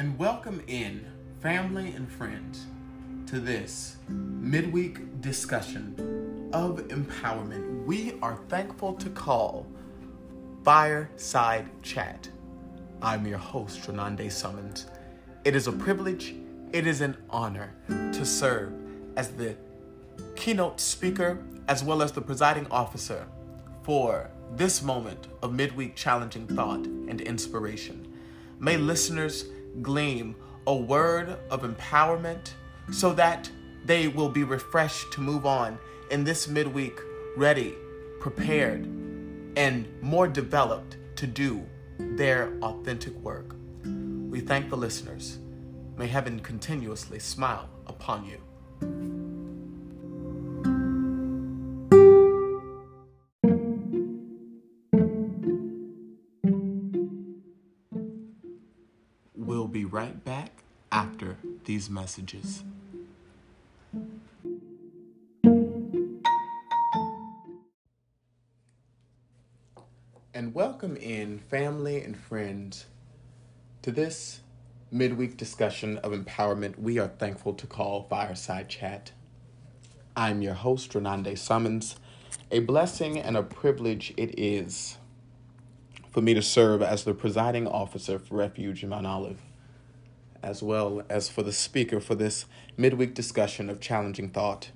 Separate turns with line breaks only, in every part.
and welcome in family and friends to this midweek discussion of empowerment. We are thankful to call Fireside Chat. I'm your host, Renande Summons. It is a privilege, it is an honor to serve as the keynote speaker as well as the presiding officer for this moment of midweek challenging thought and inspiration. May listeners glean a word of empowerment so that they will be refreshed to move on in this midweek, ready, prepared, and more developed to do their authentic work. We thank the listeners. May heaven continuously smile upon you. These messages. And welcome in family and friends to this midweek discussion of empowerment we are thankful to call Fireside Chat. I'm your host, Renande Summons. A blessing and a privilege it is for me to serve as the presiding officer for Refuge in Mount Olive, as well as for the speaker for this midweek discussion of challenging thought.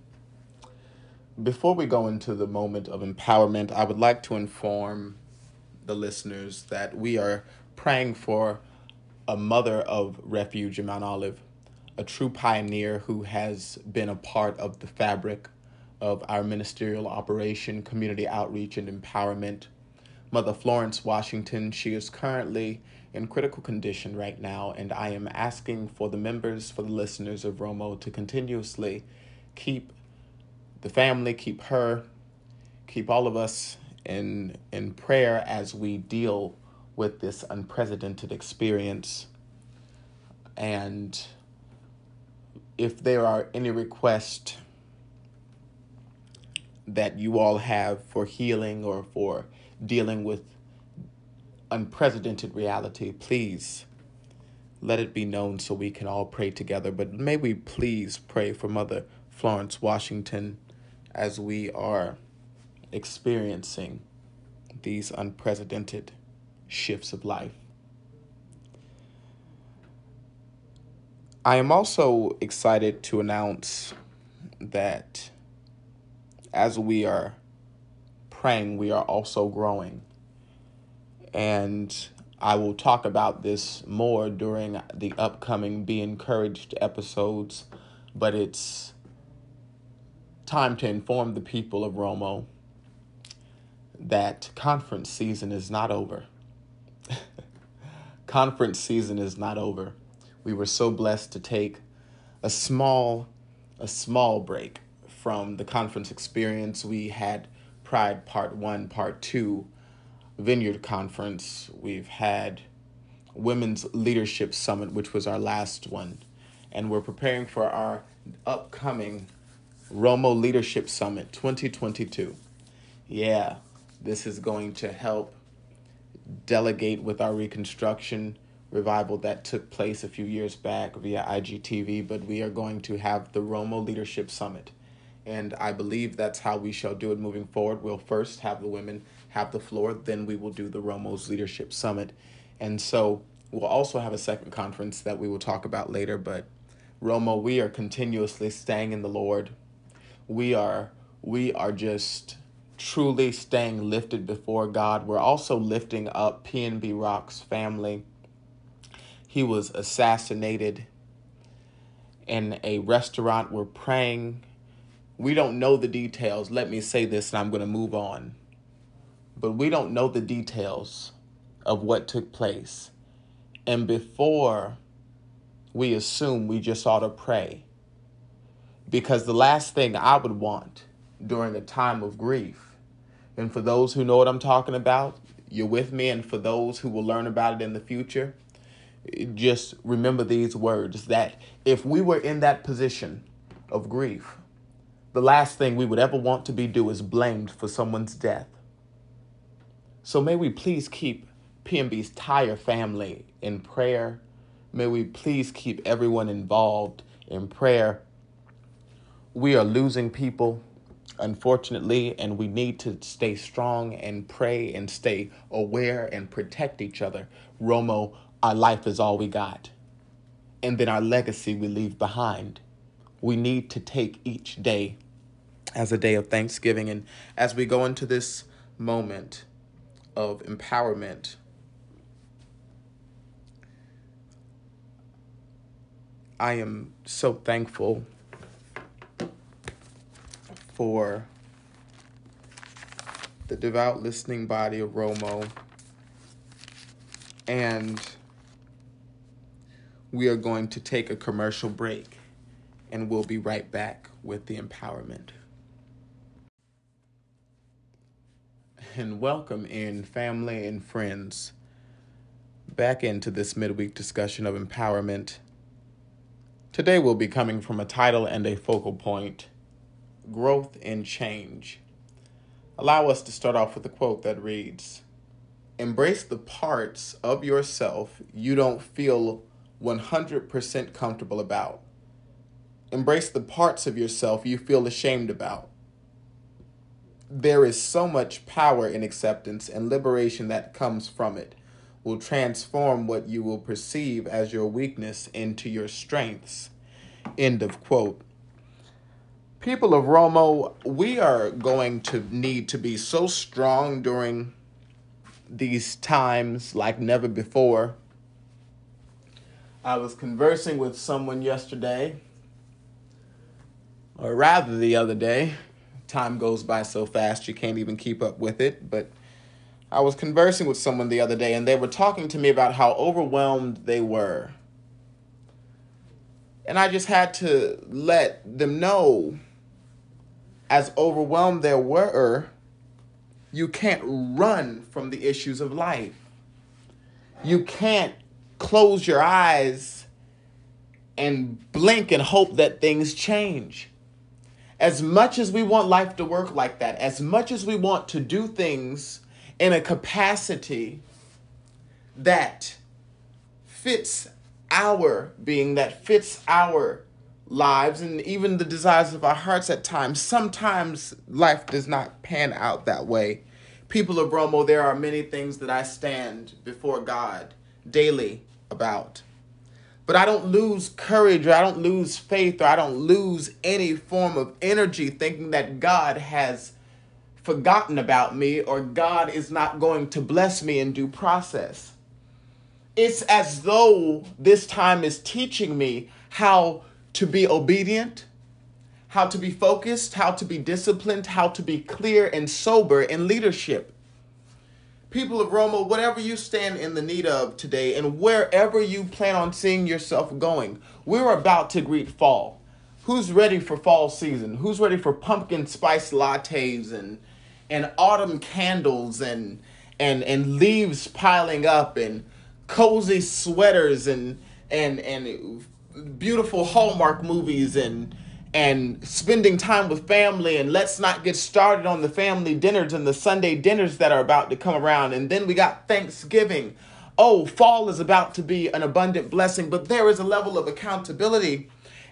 Before we go into the moment of empowerment, I would like to inform the listeners that we are praying for a mother of Refuge in Mount Olive, a true pioneer who has been a part of the fabric of our ministerial operation, community outreach, and empowerment Mother Florence Washington. She is currently in critical condition right now, and I am asking for the members, for the listeners of Romo to continuously keep the family, keep her, keep all of us in in prayer as we deal with this unprecedented experience. And if there are any requests that you all have for healing or for dealing with unprecedented reality, please let it be known so we can all pray together. But may we please pray for Mother Florence Washington as we are experiencing these unprecedented shifts of life. I am also excited to announce that as we are praying, we are also growing. And I will talk about this more during the upcoming Be Encouraged episodes, but it's time to inform the people of Romo that conference season is not over. conference season is not over. We were so blessed to take a small a small break from the conference experience. We had Pride Part 1, Part 2 Vineyard Conference. We've had Women's Leadership Summit, which was our last one. And we're preparing for our upcoming Romo Leadership Summit 2022. Yeah, this is going to help delegate with our reconstruction revival that took place a few years back via IGTV, but we are going to have the Romo Leadership Summit and I believe that's how we shall do it moving forward. We'll first have the women have the floor, then we will do the Romo's Leadership Summit. And so we'll also have a second conference that we will talk about later. But Romo, we are continuously staying in the Lord. We are we are just truly staying lifted before God. We're also lifting up PNB Rock's family. He was assassinated in a restaurant. We're praying we don't know the details. Let me say this and I'm going to move on. But we don't know the details of what took place. And before we assume, we just ought to pray. Because the last thing I would want during a time of grief, and for those who know what I'm talking about, you're with me, and for those who will learn about it in the future, just remember these words that if we were in that position of grief, the last thing we would ever want to be do is blamed for someone's death. So may we please keep PNB's entire family in prayer. May we please keep everyone involved in prayer. We are losing people, unfortunately, and we need to stay strong and pray and stay aware and protect each other. Romo, our life is all we got. And then our legacy we leave behind. We need to take each day as a day of thanksgiving. And as we go into this moment of empowerment, I am so thankful for the devout listening body of Romo. And we are going to take a commercial break and we'll be right back with the empowerment. And welcome in family and friends back into this midweek discussion of empowerment. Today we'll be coming from a title and a focal point growth and change. Allow us to start off with a quote that reads Embrace the parts of yourself you don't feel 100% comfortable about. Embrace the parts of yourself you feel ashamed about. There is so much power in acceptance and liberation that comes from it. Will transform what you will perceive as your weakness into your strengths. End of quote. People of Romo, we are going to need to be so strong during these times like never before. I was conversing with someone yesterday, or rather the other day. Time goes by so fast you can't even keep up with it. But I was conversing with someone the other day, and they were talking to me about how overwhelmed they were. And I just had to let them know as overwhelmed they were, you can't run from the issues of life. You can't close your eyes and blink and hope that things change. As much as we want life to work like that, as much as we want to do things in a capacity that fits our being, that fits our lives and even the desires of our hearts at times. Sometimes life does not pan out that way. People of Romo, there are many things that I stand before God daily about. But I don't lose courage or I don't lose faith or I don't lose any form of energy thinking that God has forgotten about me or God is not going to bless me in due process. It's as though this time is teaching me how to be obedient, how to be focused, how to be disciplined, how to be clear and sober in leadership. People of Romo, whatever you stand in the need of today and wherever you plan on seeing yourself going, we're about to greet fall. Who's ready for fall season? Who's ready for pumpkin spice lattes and and autumn candles and and and leaves piling up and cozy sweaters and and and beautiful Hallmark movies and and spending time with family and let's not get started on the family dinners and the Sunday dinners that are about to come around and then we got Thanksgiving. Oh, fall is about to be an abundant blessing, but there is a level of accountability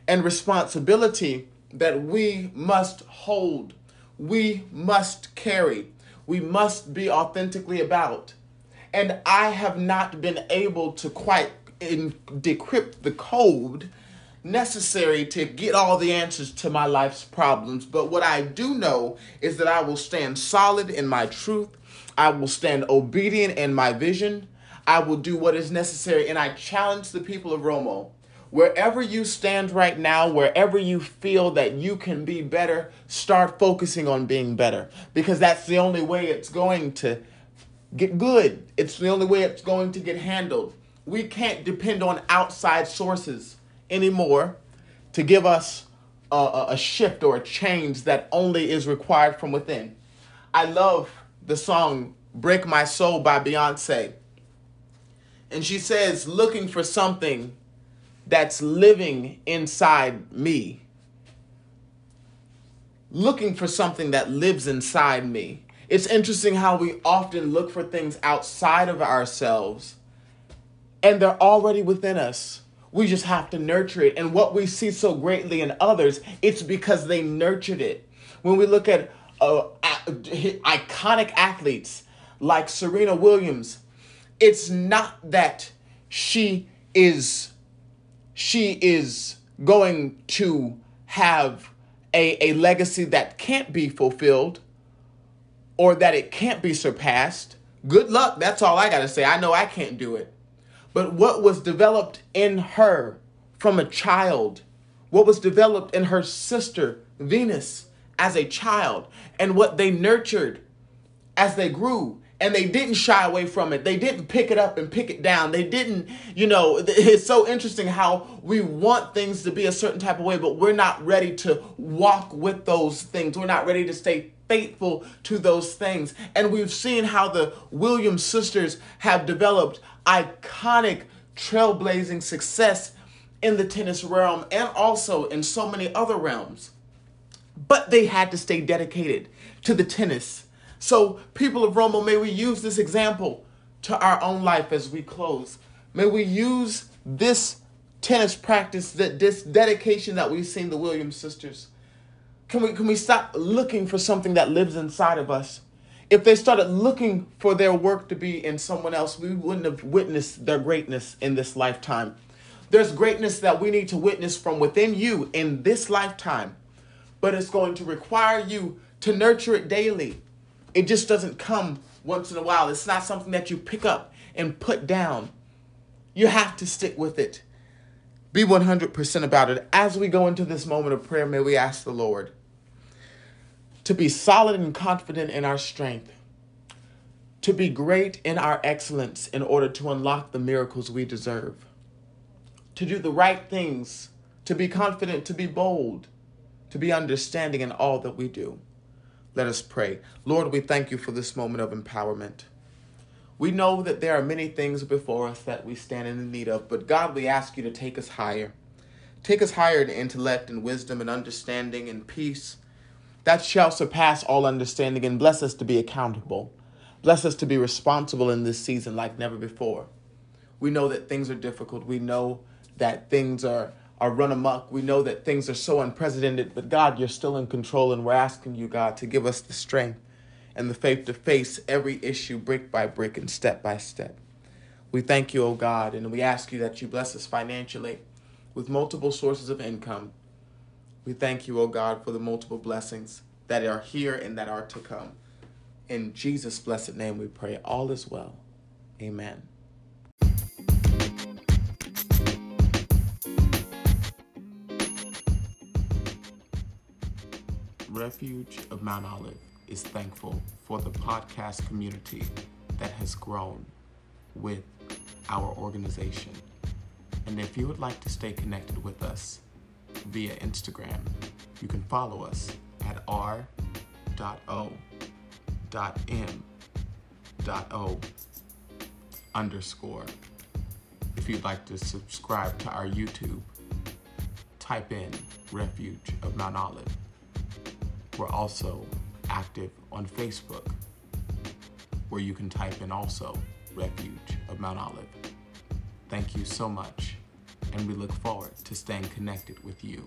and responsibility that we must hold. We must carry. We must be authentically about. And I have not been able to quite in, decrypt the code necessary to get all the answers to my life's problems. But what I do know is that I will stand solid in my truth. I will stand obedient in my vision. I will do what is necessary. And I challenge the people of Romo wherever you stand right now, wherever you feel that you can be better, start focusing on being better because that's the only way it's going to get good. It's the only way it's going to get handled. We can't depend on outside sources anymore to give us a, a, shift or a change that only is required from within. I love the song Break My Soul by Beyonce. And she says, looking for something that's living inside me. Looking for something that lives inside me. It's interesting how we often look for things outside of ourselves and they're already within us. We just have to nurture it. And what we see so greatly in others, it's because they nurtured it. When we look at uh, iconic athletes like Serena Williams, it's not that she is she is going to have a, a legacy that can't be fulfilled or that it can't be surpassed. Good luck. That's all I got to say. I know I can't do it. But what was developed in her from a child, what was developed in her sister, Venus, as a child, and what they nurtured as they grew, and they didn't shy away from it. They didn't pick it up and pick it down. They didn't, you know, it's so interesting how we want things to be a certain type of way, but we're not ready to walk with those things. We're not ready to stay faithful to those things. And we've seen how the Williams sisters have developed iconic, trailblazing success in the tennis realm and also in so many other realms. But they had to stay dedicated to the tennis. So, people of Romo, may we use this example to our own life as we close. May we use this tennis practice, that this dedication that we've seen the Williams sisters. Can we can we stop looking for something that lives inside of us if they started looking for their work to be in someone else, we wouldn't have witnessed their greatness in this lifetime. There's greatness that we need to witness from within you in this lifetime, but it's going to require you to nurture it daily. It just doesn't come once in a while. It's not something that you pick up and put down. You have to stick with it. Be 100% about it. As we go into this moment of prayer, may we ask the Lord to be solid and confident in our strength, to be great in our excellence in order to unlock the miracles we deserve, to do the right things, to be confident, to be bold, to be understanding in all that we do. Let us pray. Lord, we thank you for this moment of empowerment. We know that there are many things before us that we stand in need of, but God, we ask you to take us higher. Take us higher in intellect and wisdom and understanding and peace that shall surpass all understanding, and bless us to be accountable. Bless us to be responsible in this season like never before. We know that things are difficult. We know that things are, are run amok. We know that things are so unprecedented, but God, you're still in control, and we're asking you, God, to give us the strength and the faith to face every issue brick by brick and step by step. We thank you, O oh God, and we ask you that you bless us financially with multiple sources of income we thank you, O God, for the multiple blessings that are here and that are to come. In Jesus' blessed name we pray. All is well. Amen. Refuge of Mount Olive is thankful for the podcast community that has grown with our organization. And if you would like to stay connected with us, via Instagram. You can follow us at r.o.m.o underscore. If you'd like to subscribe to our YouTube, type in Refuge of Mount Olive. We're also active on Facebook, where you can type in also Refuge of Mount Olive. Thank you so much and we look forward to staying connected with you.